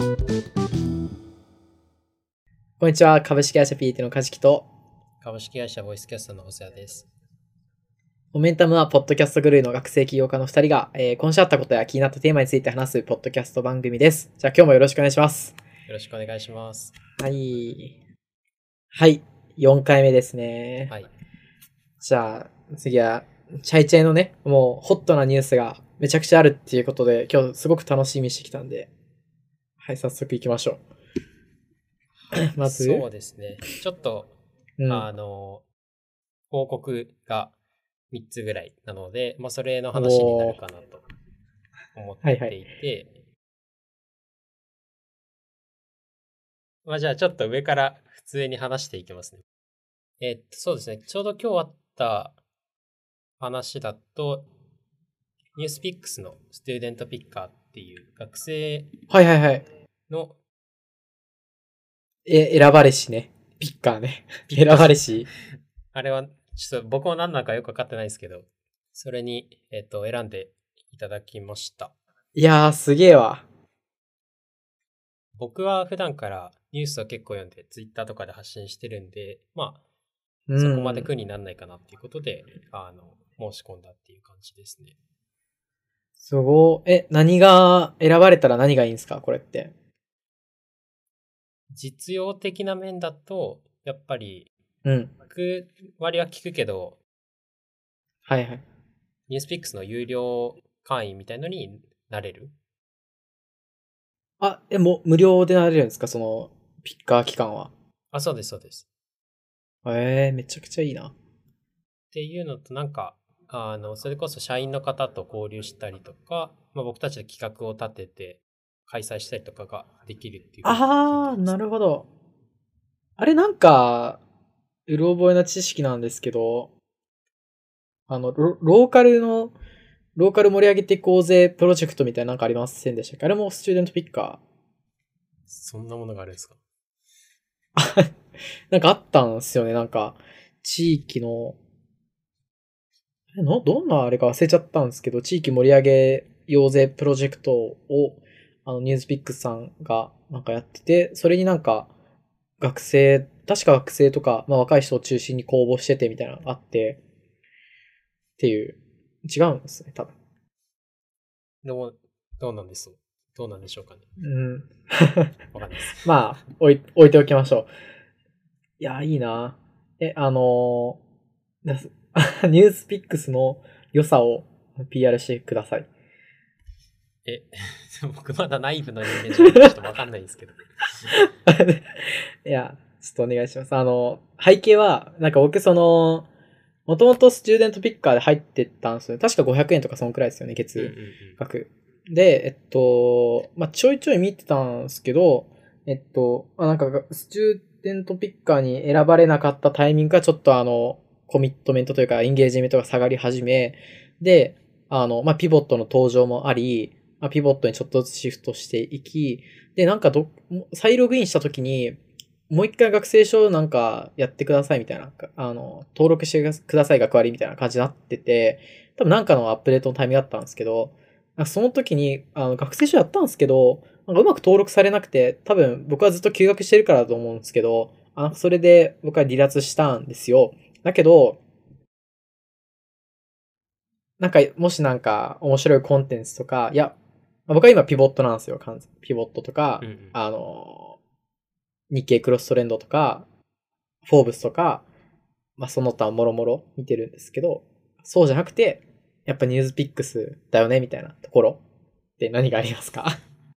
こんにちは。株式会社 PT の梶木と、株式会社ボイスキャストの細谷です。モメンタムはポッドキャストグルーの学生起業家の2人が、えー今週あったことや気になったテーマについて話すポッドキャスト番組です。じゃあ今日もよろしくお願いします。よろしくお願いします。はい。はい。4回目ですね。はい。じゃあ次は、チャイチェイのね、もうホットなニュースがめちゃくちゃあるっていうことで、今日すごく楽しみにしてきたんで、はい、早速行きましょう。まず、そうですね。ちょっと、うん、あの、報告が3つぐらいなので、まあ、それの話になるかなと思っていて、はいはいまあ、じゃあちょっと上から普通に話していきますね。えっと、そうですね。ちょうど今日あった話だと、ニュースピックスのスチューデントピッカーっていう学生はいはいはい。のえ、選ばれしね。ピッカーね。選ばれし。あれは、ちょっと僕も何なのかよくわかってないですけど、それに、えっ、と、選んでいただきました。いやー、すげえわ。僕は普段からニュースを結構読んで、ツイッターとかで発信してるんで、まあ、うんそこまで苦にならないかなっていうことで、あの、申し込んだっていう感じですね。すごい。え、何が選ばれたら何がいいんですか？これって。実用的な面だと、やっぱり、うん。僕割は聞くけど、はいはい。ニュースピックスの有料会員みたいのになれる？あ、え、もう無料でなれるんですか？その、ピッカー期間は。あ、そうです、そうです。えー、めちゃくちゃいいな。っていうのと、なんか、あの、それこそ社員の方と交流したりとか、まあ、僕たちで企画を立てて開催したりとかができるっていう。あー、なるほど。あれなんか、うろ覚えな知識なんですけど、あの、ロローカルの、ローカル盛り上げていこうぜプロジェクトみたいななんかありませんでしたっけ？あれもスチューデントピッカそんなものがあるんですか？ー。なんかあったんですよね。なんか、地域の、えのどんなあれか忘れちゃったんですけど、地域盛り上げようぜプロジェクトを、あの、ニュースピックスさんがなんかやってて、それになんか、学生、確か学生とか、まあ若い人を中心に公募しててみたいなのがあって、っていう、違うんですね、多分。でも、どうなんでしょうどうなんでしょうかね？うん。わかんないです。まあ、置い、置いておきましょう。いや、いいな。え、あのー ニュースピックスの良さを PR してください。え、僕まだ内部の人間じゃなちょっとわかんないんですけど。いや、ちょっとお願いします。あの、背景は、なんか僕その、もともとスチューデントピッカーで入ってたんですよね。確か500円とかそのくらいですよね、月。うんうんうん額。で、えっと、まあ、ちょいちょい見てたんですけど、えっと、まあ、なんか、スチューデントピッカーに選ばれなかったタイミングがちょっとあの、コミットメントというか、エンゲージメントが下がり始め、で、あの、まあ、ピボットの登場もあり、まあ、ピボットにちょっとずつシフトしていき、で、なんかど、再ログインしたときに、もう一回学生証なんかやってくださいみたいな、あの、登録してください学割みたいな感じになってて、多分なんかのアップデートのタイミングだったんですけど、その時にあの学生証やったんですけど、なんかうまく登録されなくて、多分僕はずっと休学してるからだと思うんですけど、あそれで僕は離脱したんですよ。だけど、なんか、もしなんか面白いコンテンツとか、いや、まあ僕は今ピボットなんですよ、完全ピボットとか、うんうんあの、日経クロストレンドとか、フォーブスとか、まあその他もろもろ見てるんですけど、そうじゃなくて、やっぱニュースピックスだよね、みたいなところって何がありますか？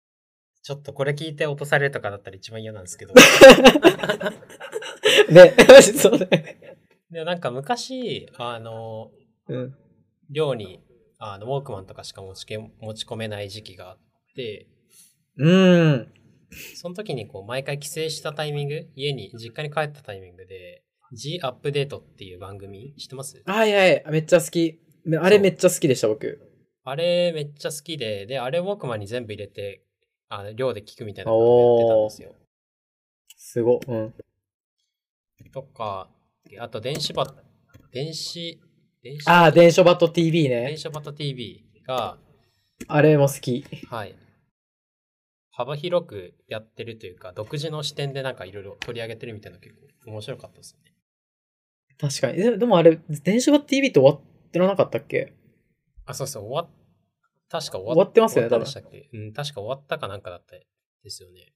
ちょっとこれ聞いて落とされるとかだったら一番嫌なんですけど。ね、そうね。でもなんか昔、あの、うん。寮にあのウォークマンとかしか持ちけ持ち込めない時期があって、うーん。その時にこう毎回帰省したタイミング、家に、実家に帰ったタイミングで、G アップデートっていう番組知ってます？はいはい、めっちゃ好き。あれめっちゃ好きでした、僕。あれめっちゃ好きで、で、あれウォークマンに全部入れて、あの寮で聞くみたいなことをやってたんですよ。すご。うん。とか、あと電子バト、電子、電子ああ、電書バト TV ね。電子バト TV が、あれも好き。はい。幅広くやってるというか、独自の視点でなんかいろいろ取り上げてるみたいなの結構面白かったですね。確かに。ででもあれ、電子版 TV って終わってなかったっけ？あ、そうそう、終わっ、確か終わ終わってますよね終わったでしたっけ？うん、確か終わったかなんかだったですよね。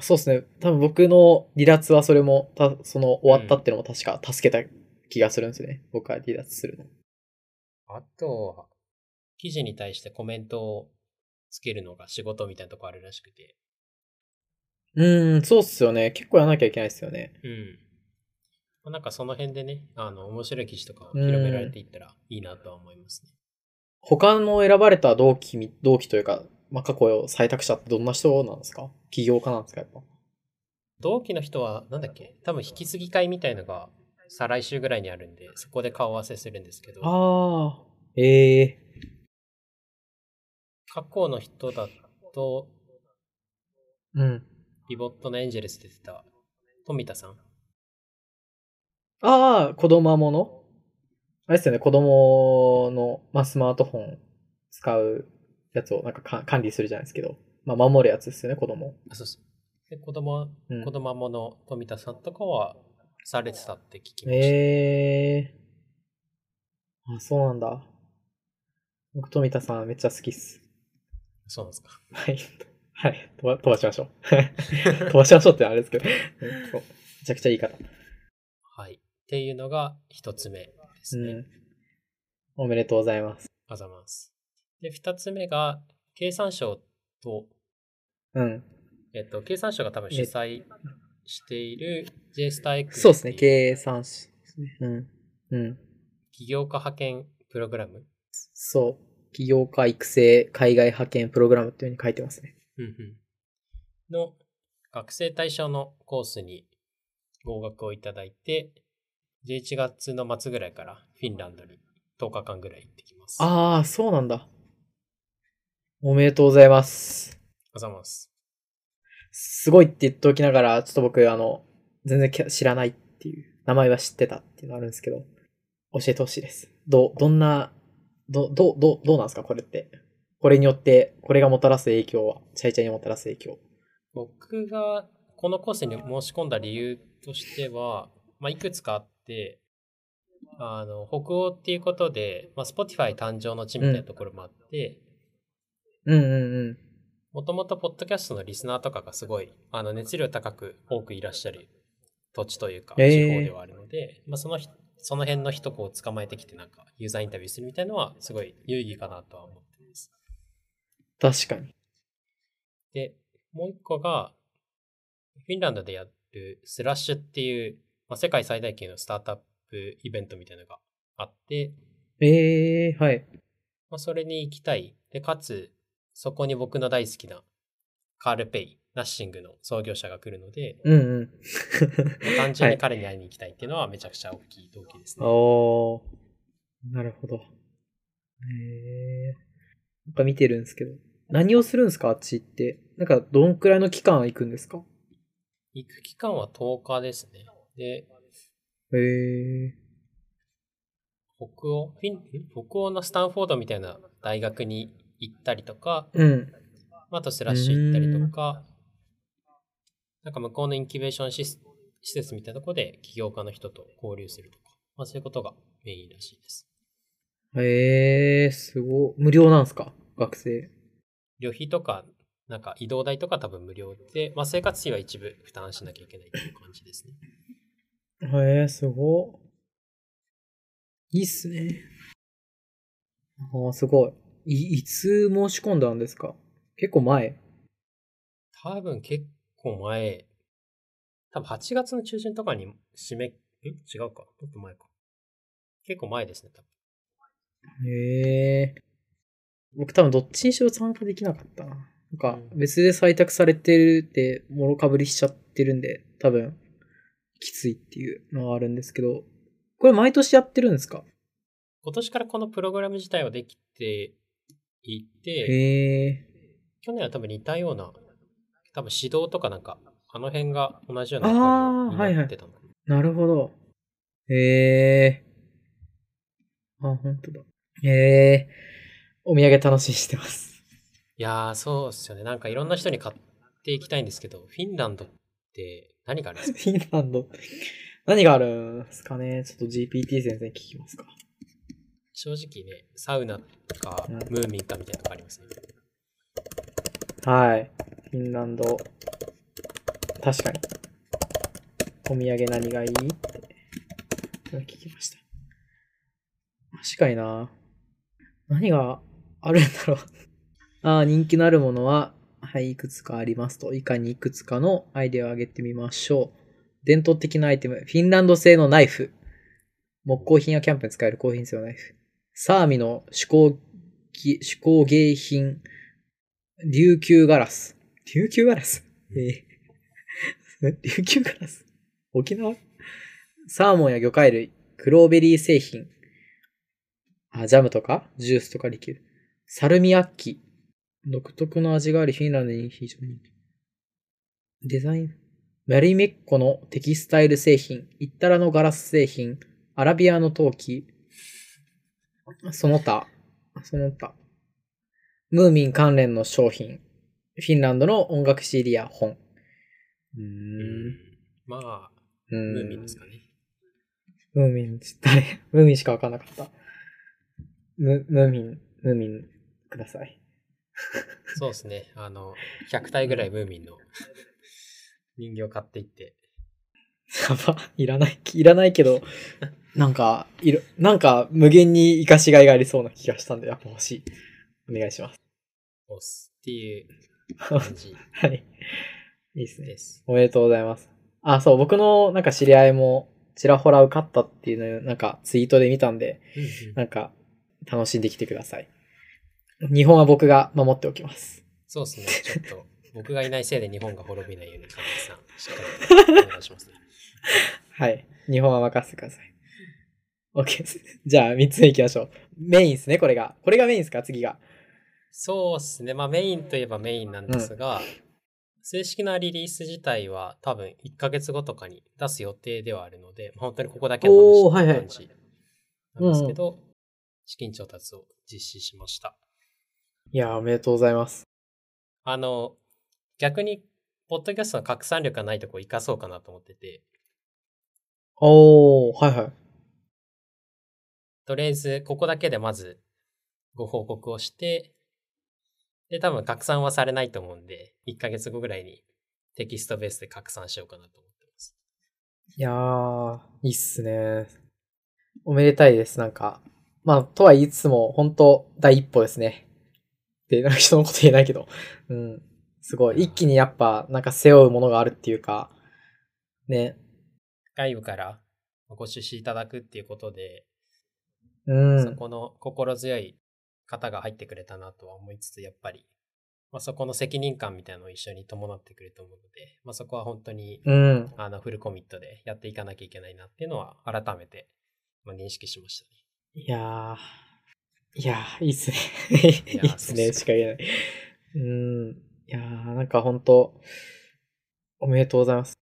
そうですね。多分僕の離脱はそれも、たその終わったっていうのも確か助けた気がするんですよね。僕は離脱するの。あとは、記事に対してコメントをつけるのが仕事みたいなとこあるらしくて。うーん、そうっすよね。結構やらなきゃいけないですよね。うん。まあなんかその辺でね、あの、面白い記事とかを広められていったらいいなとは思いますね。他の選ばれた同期み、同期というか、まあ、過去を採択者ってどんな人なんですか？起業家なんですかやっぱ。同期の人は、なんだっけ？多分引き継ぎ会みたいのが再来週ぐらいにあるんで、そこで顔合わせするんですけど、ああ、ええ過去の人だと、うん。リボットのエンジェルスで出てた富田さん。ああ、子供もの？あれですよね、子供の、まあ、スマートフォン使うやつをなんかか管理するじゃないですけど、まあ、守るやつですよね、子供。あ、そうそう。で、子供、うん子供もの富田さんとかはされてたって聞きました。ええあ、そうなんだ。僕、富田さんめっちゃ好きっす。そうなんですか。はい。はい。飛ば飛ばしましょう。飛ばしましょうってあれですけど。めちゃくちゃいい方。はい。っていうのが一つ目ですね。うん。おめでとうございます。あざます。で、二つ目が、経産省と、うん。えっと、経産省が多分主催している JSTAX そうですね、っていう計算士ですね。うん。うん。起業家派遣プログラム。そう。起業家育成海外派遣プログラムっていうふうに書いてますね。うんうんの学生対象のコースに合格をいただいて、11月の末ぐらいからフィンランドに10日間ぐらい行ってきます。あああ、そうなんだ。おめでとうございます。りがとうございます。すごいって言っておきながら、ちょっと僕、あの、全然き知らないっていう、名前は知ってたっていうのがあるんですけど、教えてほしいです。ど、どんな、ど、ど、ど、どうなんですかこれって。これによって、これがもたらす影響は、チャイチャイにもたらす影響。僕がこのコースに申し込んだ理由としては、まあ、いくつかあって、あの、北欧っていうことで、まあ、Spotify 誕生の地みたいなところもあって、うんうんうん。もともとポッドキャストのリスナーとかがすごい、あの、熱量高く多くいらっしゃる土地というか、えー地方ではあるので、まあ、そのひ、その辺の人を捕まえてきて、なんか、ユーザーインタビューするみたいなのは、すごい有意義かなとは思ってます。確かに。で、もう一個が、フィンランドでやるスラッシュっていう、まあ、世界最大級のスタートアップイベントみたいなのがあって、ええはい。まあ、それに行きたい。で、かつ、そこに僕の大好きなカール・ペイ、ナッシングの創業者が来るので、うんうん。まあ単純はいに彼に会いに行きたいっていうのはめちゃくちゃ大きい動機ですね。おー。なるほど。へえ。なんか見てるんですけど。何をするんですか？あっち行って。なんか、どんくらいの期間行くんですか？行く期間は10日ですね。で、へえ。北欧、フィン、ん北欧のスタンフォードみたいな大学に行ったりとか、うん。あとスラッシュ行ったりとか、なんか向こうのインキュベーションシス施設みたいなところで起業家の人と交流するとか、まあそういうことがメインらしいです。へえ、すごい。無料なんですか？学生。旅費とか、なんか移動代とか多分無料で、まあ生活費は一部負担しなきゃいけないっていう感じですね。へえ、すごい。いいっすね。ああ、すごい。い、いつ申し込んだんですか？結構前。多分結構前、多分8月の中旬とかに締め、ん違うかもっと前か。結構前ですね、多分。へえ。僕多分どっちにしろ参加できなかったな。なんかうん別で採択されてるって、もろかぶりしちゃってるんで、多分、きついっていうのはあるんですけど、これ毎年やってるんですか？今年からこのプログラム自体はできていて。去年は多分似たような、多分指導とかなんか、あの辺が同じようなあー役割になってたのかな。なるほど。へえ。あ、本当だ。へえ。お土産楽しみにしてます。いやー、そうっすよね。なんかいろんな人に買っていきたいんですけど、フィンランドって何があるんですか？フィンランド。何があるんですかね？ちょっと GPT 先生に聞きますか。正直ね、サウナかうんムーミンかみたいなとこありますね。はい。フィンランド。確かに。お土産何がいい？って聞きました。確かにな。何があるんだろう。ああ、人気のあるものは、はい、いくつかありますと。以下にいくつかのアイデアを挙げてみましょう。伝統的なアイテム、フィンランド製のナイフ。木工品やキャンプに使える高品質のナイフ。サーミの手工技、手工芸品、琉球ガラス。琉球ガラス？えー 琉球ガラス？沖縄？サーモンや魚介類、クローベリー製品。あ、ジャムとか？ジュースとかリキュール。サルミアッキ。独特の味があり、フィンランドに非常に。デザイン？マリメッコのテキスタイル製品。イッタラのガラス製品。アラビアの陶器。その他。その他。ムーミン関連の商品。フィンランドの音楽 CD や本。うんまあ、うんムーミンですかね。ムーミン、誰 ムーミンしかわかんなかった。ム、ムーミン、ムーミンください。そうですね。あの、100体ぐらいムーミンの人形買っていって。やば、いらない、いらないけど、なんか、いる、なんか無限に活かしがいがありそうな気がしたんで、やっぱ欲しい。お願いします。押すっていう感じ はい。いいですね。です。おめでとうございます。あ、そう、僕のなんか知り合いも、ちらほら受かったっていうのをなんかツイートで見たんで、なんか楽しんできてください。日本は僕が守っておきます。そうですね。ちょっと、僕がいないせいで日本が滅びないように、神木さん、しっかりお願いしますね。はい。日本は任せてください。OK です。じゃあ、3つ目行きましょう。メインですね、これが。これがメインですか？次が。そうですね。まあメインといえばメインなんですが、正式なリリース自体は多分1ヶ月後とかに出す予定ではあるので、まあ本当にここだけの話って感じなんですけど、資金調達を実施しました。いやー、おめでとうございます。あの、逆に、ポッドキャストの拡散力がないとこ生かそうかなと思ってて、おー、はいはい。とりあえず、ここだけでまずご報告をして、で、多分拡散はされないと思うんで、1ヶ月後ぐらいにテキストベースで拡散しようかなと思ってます。いやー、いいっすね。おめでたいです、なんか。まあ、とは言いつつも、本当第一歩ですね。って、なんか人のこと言えないけど。うん。すごい。一気にやっぱ、なんか背負うものがあるっていうか、ね。外部からご出資いただくっていうことで、うん。そこの心強い方が入ってくれたなとは思いつつ、やっぱり、まあ、そこの責任感みたいなのを一緒に伴ってくると思うので、まあ、そこは本当にうん。あのフルコミットでやっていかなきゃいけないなっていうのは改めて、まあ、認識しましたね。いやー。いやー、いいっすね。いやいいっすね、しか言えない。うん。いやー、なんか本当おめでとうございます。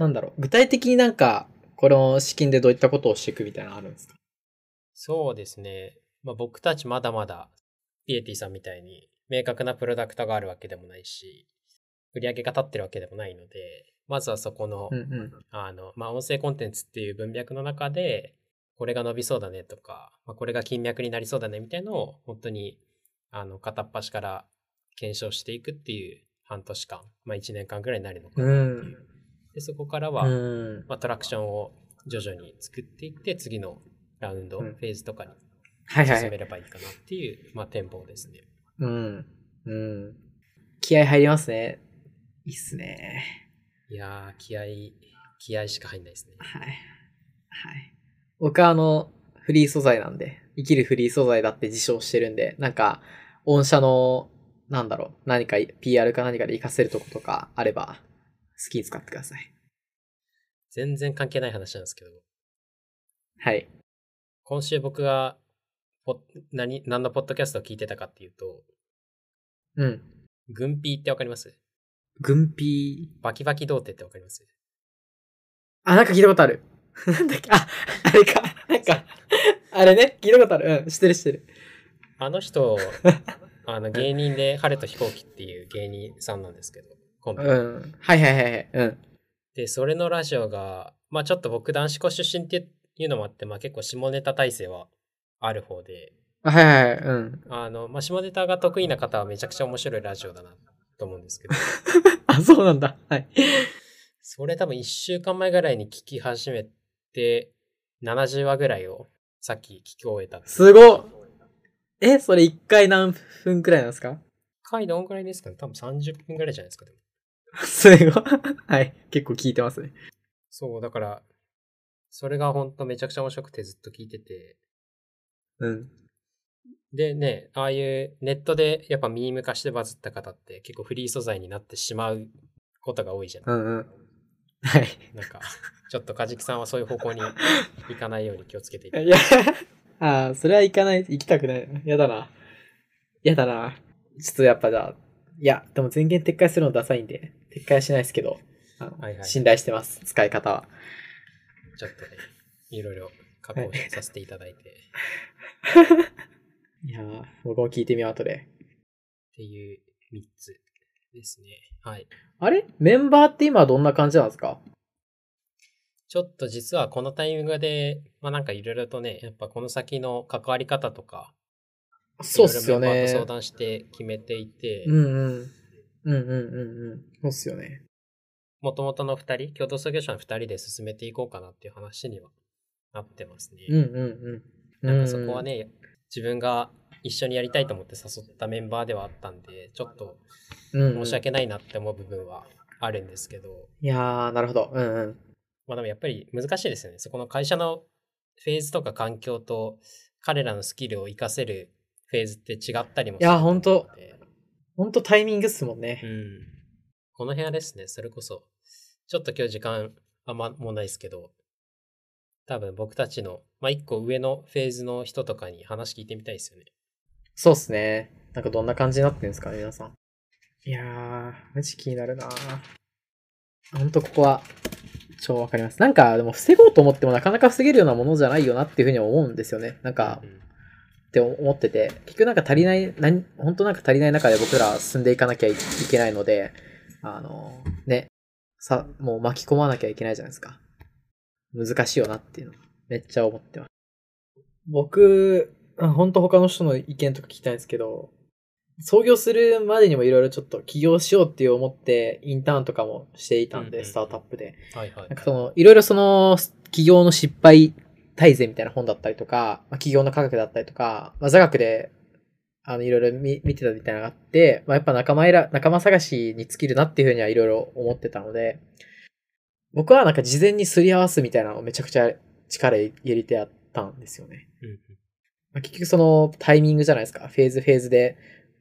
なんだろう。具体的になんか、この資金でどういったことをしていくみたいなのあるんですか？そうですね。まあ、僕たちまだまだ、ピエティさんみたいに明確なプロダクトがあるわけでもないし、売り上げが立ってるわけでもないので、まずはそこの、うんうん。あの、まあ、音声コンテンツっていう文脈の中で、これが伸びそうだねとか、まあ、これが金脈になりそうだねみたいのを、本当に、あの、片っ端から検証していくっていう半年間、まあ、1年間ぐらいになるのかなっていう。で、そこからは、うん。まあ、トラクションを徐々に作っていって、次のラウンド、うんフェーズとかにはいはい。進めればいいかなっていう、まあ、展望ですね。うん。うん。気合入りますね。いいっすね。いやー、気合い、気合いしか入んないですね。はい。はい。僕はあの、フリー素材なんで、生きるフリー素材だって自称してるんで、なんか、御社の、なんだろう、何か PR か何かで活かせるとことかあれば、好きに使ってください。全然関係ない話なんですけど、はい。今週僕がポ何、何のポッドキャストを聞いてたかっていうと、うん。軍ピーってわかります？軍ピー。バキバキ童貞ってわかります？あ、なんか聞いたことある。なんだっけ？あ、あれか。なんか、あれね、聞いたことある。うん、知ってる知ってる。あの人、あの芸人で晴れと飛行機っていう芸人さんなんですけど、コンビうん。はいはいはいはい。うん。で、それのラジオが、まあちょっと僕男子校出身っていうのもあって、まあ結構下ネタ体制はある方で、あはいはいはい。うん。あの、まあ下ネタが得意な方はめちゃくちゃ面白いラジオだなと思うんですけど、あ、そうなんだ。はい。それ多分1週間前ぐらいに聞き始めて、70話ぐらいをさっき聞き終えた。すごっえ、それ一回何分くらいなんですか？回どんくらいですかね？多分30分ぐらいじゃないですか、でも。すごい。はい。結構聞いてますね。そう、だから、それが本当めちゃくちゃ面白くてずっと聞いてて、うん。でね、ああいうネットでやっぱミーム化してバズった方って結構フリー素材になってしまうことが多いじゃん。うんうん。はい。なんか、ちょっとカジキさんはそういう方向に行かないように気をつけていたいや、ああ、それは行かない、行きたくない。やだな。やだな。ちょっとやっぱじゃあ、いや、でも全言撤回するのダサいんで、撤回はしないですけど、あのはいはい信頼してます、使い方は。ちょっとね、いろいろ加工させていただいて、いやー僕も聞いてみよう、後で。っていう3つですね。はい。あれ？メンバーって今どんな感じなんですか？ちょっと実はこのタイミングで、まあなんかいろいろとね、やっぱこの先の関わり方とか、そうっすよねいろいろメンバーと。相談して決めていて、うんうん。うんうんうんうん。そうっすよね。もともとの2人、共同創業者の2人で進めていこうかなっていう話にはなってますね。うんうんうん。なんかそこはね、自分が一緒にやりたいと思って誘ったメンバーではあったんで、ちょっとうん、うん。申し訳ないなって思う部分はあるんですけど、いやー、なるほど。うんうん。まあでもやっぱり難しいですよね。そこの会社のフェーズとか環境と彼らのスキルを活かせるフェーズって違ったりもするいやほんとと思うのでほんとタイミングっすもんねう。ん。この部屋ですね、それこそ。ちょっと今日時間あんまもうないですけど、多分僕たちの、まあ一個上のフェーズの人とかに話聞いてみたいですよね。そうっすね。なんかどんな感じになってるんですかね、皆さん。いやー、マジ気になるなほんとここは、超わかります。なんか、でも防ごうと思ってもなかなか防げるようなものじゃないよなっていうふうに思うんですよね。なんかう、んって思ってて、結局なんか足りない、何、本当なんか足りない中で僕ら進んでいかなきゃいけないので、あの、ね、さ、もう巻き込まなきゃいけないじゃないですか。難しいよなっていうのは、めっちゃ思ってます。僕、本当他の人の意見とか聞きたいんですけど、創業するまでにもいろいろちょっと起業しようっていう思って、インターンとかもしていたんで、うんうんうんスタートアップで。はいはいなん。かその、いろいろその、企業の失敗大全みたいな本だったりとか、まあ、企業の科学だったりとか、まあ、座学で、あの、いろいろ見見てたみたいなのがあって、まあ、やっぱ仲間いら、仲間探しに尽きるなっていうふうにはいろいろ思ってたので、僕はなんか事前にすり合わすみたいなのをめちゃくちゃ力入れてやったんですよね。うんうんまあ、結局そのタイミングじゃないですか。フェーズフェーズで、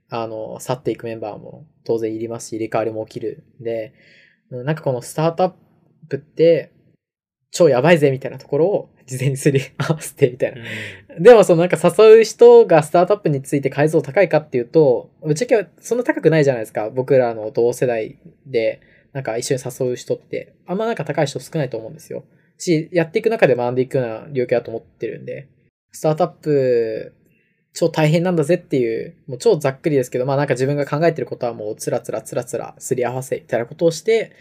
あの、去っていくメンバーも当然いりますし、入れ替わりも起きるんで、うんなんかこのスタートアップって、超やばいぜみたいなところを事前にすり 合わせてみたいな。うんでもそのなんか誘う人がスタートアップについて解像高いかっていうと、ぶっちゃけそんな高くないじゃないですか。僕らの同世代で、なんか一緒に誘う人って、あんまなんか高い人少ないと思うんですよ。し、やっていく中で学んでいくような領域だと思ってるんで、スタートアップ、超大変なんだぜっていう、もう超ざっくりですけど、まあなんか自分が考えてることはもうつらつらつらつらすり合わせみたいなことをして、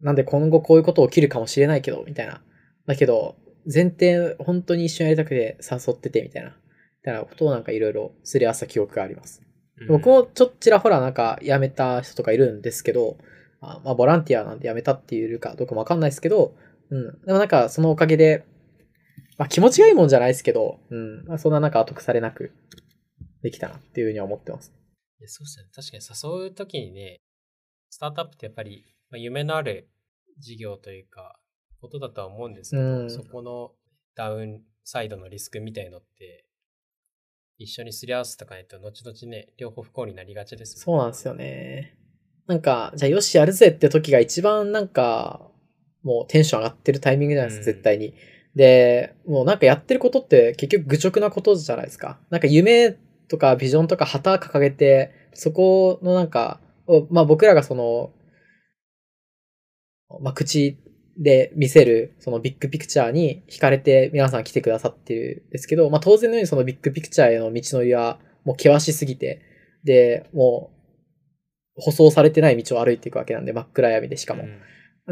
なんで今後こういうこと起きるかもしれないけど、みたいな。だけど、前提、本当に一緒にやりたくて誘ってて、みたいな。みたいなことをなんかいろいろすり合わせた記憶があります。うん僕もちょっちらほらなんか辞めた人とかいるんですけど、あまあボランティアなんで辞めたっていうかどうかもわかんないですけど、うん。でもなんかそのおかげで、まあ気持ちがいいもんじゃないですけど、うん。まあそんななんか後腐れなくできたなっていうふうには思ってます。そうですよね。確かに誘うときにね、スタートアップってやっぱり、まあ、夢のある事業というか、ことだとは思うんですけど、うんそこのダウンサイドのリスクみたいのって、一緒にすり合わせとかないと、後々ね、両方不幸になりがちですそうなんですよね。なんか、じゃあよしやるぜって時が一番なんか、もうテンション上がってるタイミングじゃないですか、うん絶対に。で、もうなんかやってることって結局愚直なことじゃないですか。なんか夢とかビジョンとか旗掲げて、そこのなんか、をまあ僕らがその、まあ口で見せるそのビッグピクチャーに惹かれて皆さん来てくださってるんですけど、まあ当然のようにそのビッグピクチャーへの道のりはもう険しすぎて、で、もう、舗装されてない道を歩いていくわけなんで、真っ暗闇でしかも。うん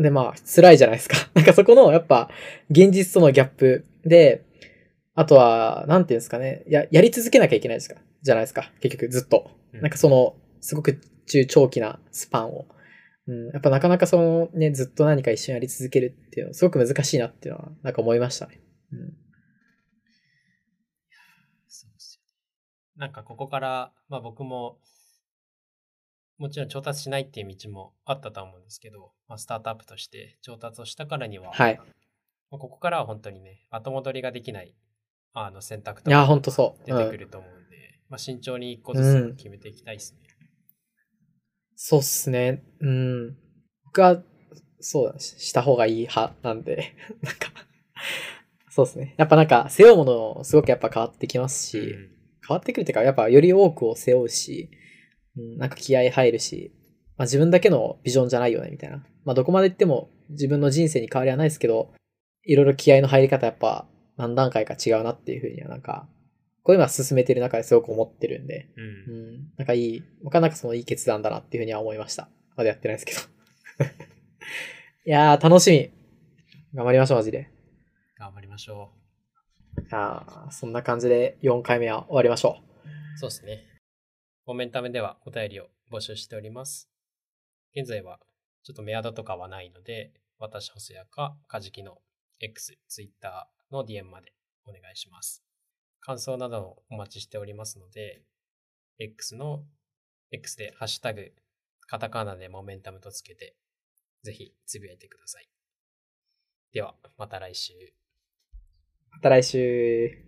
で、まあ、辛いじゃないですか。なんかそこの、やっぱ、現実とのギャップで、あとは、なんていうんですかね、や、やり続けなきゃいけないですかじゃないですか。結局、ずっと。うんなんかその、すごく中長期なスパンを。うん、やっぱなかなかそのね、ずっと何か一緒にやり続けるっていうのは、すごく難しいなっていうのは、なんか思いましたね。うん。そうですよね。なんかここから、まあ僕も、もちろん調達しないっていう道もあったとは思うんですけど、まあ、スタートアップとして調達をしたからには、はい。まあここからは本当にね、後戻りができないあの選択とか。出てくうん。ると思うんで、まあ慎重に一個ずつ決めていきたいですね。そうっすね。うん。僕は、そうだ、しした方がいい派なんで、なんか、そうですね。やっぱなんか、背負うもの、すごくやっぱ変わってきますし、うん変わってくるっていうか、やっぱより多くを背負うし、うん、なんか気合入るし、まあ自分だけのビジョンじゃないよね、みたいな。まあどこまで行っても自分の人生に変わりはないですけど、いろいろ気合の入り方やっぱ何段階か違うなっていうふうにはなんか、こういうのは進めてる中ですごく思ってるんで、う。うんん、なんかいい、僕はなんかそのいい決断だなっていうふうには思いました。まだやってないですけど。いやー、楽しみ。頑張りましょう、マジで。頑張りましょじゃあ、そんな感じで4回目は終わりましょう。そうですね。コメンタメではお便りを募集しております。現在はちょっとメアドとかはないので、私、細谷か、カジキの X、Twitter の DM までお願いします。感想などをお待ちしておりますので、X の、X でハッシュタグ、カタカナでモメンタムとつけて、ぜひつぶやいてください。では、また来週。また来週。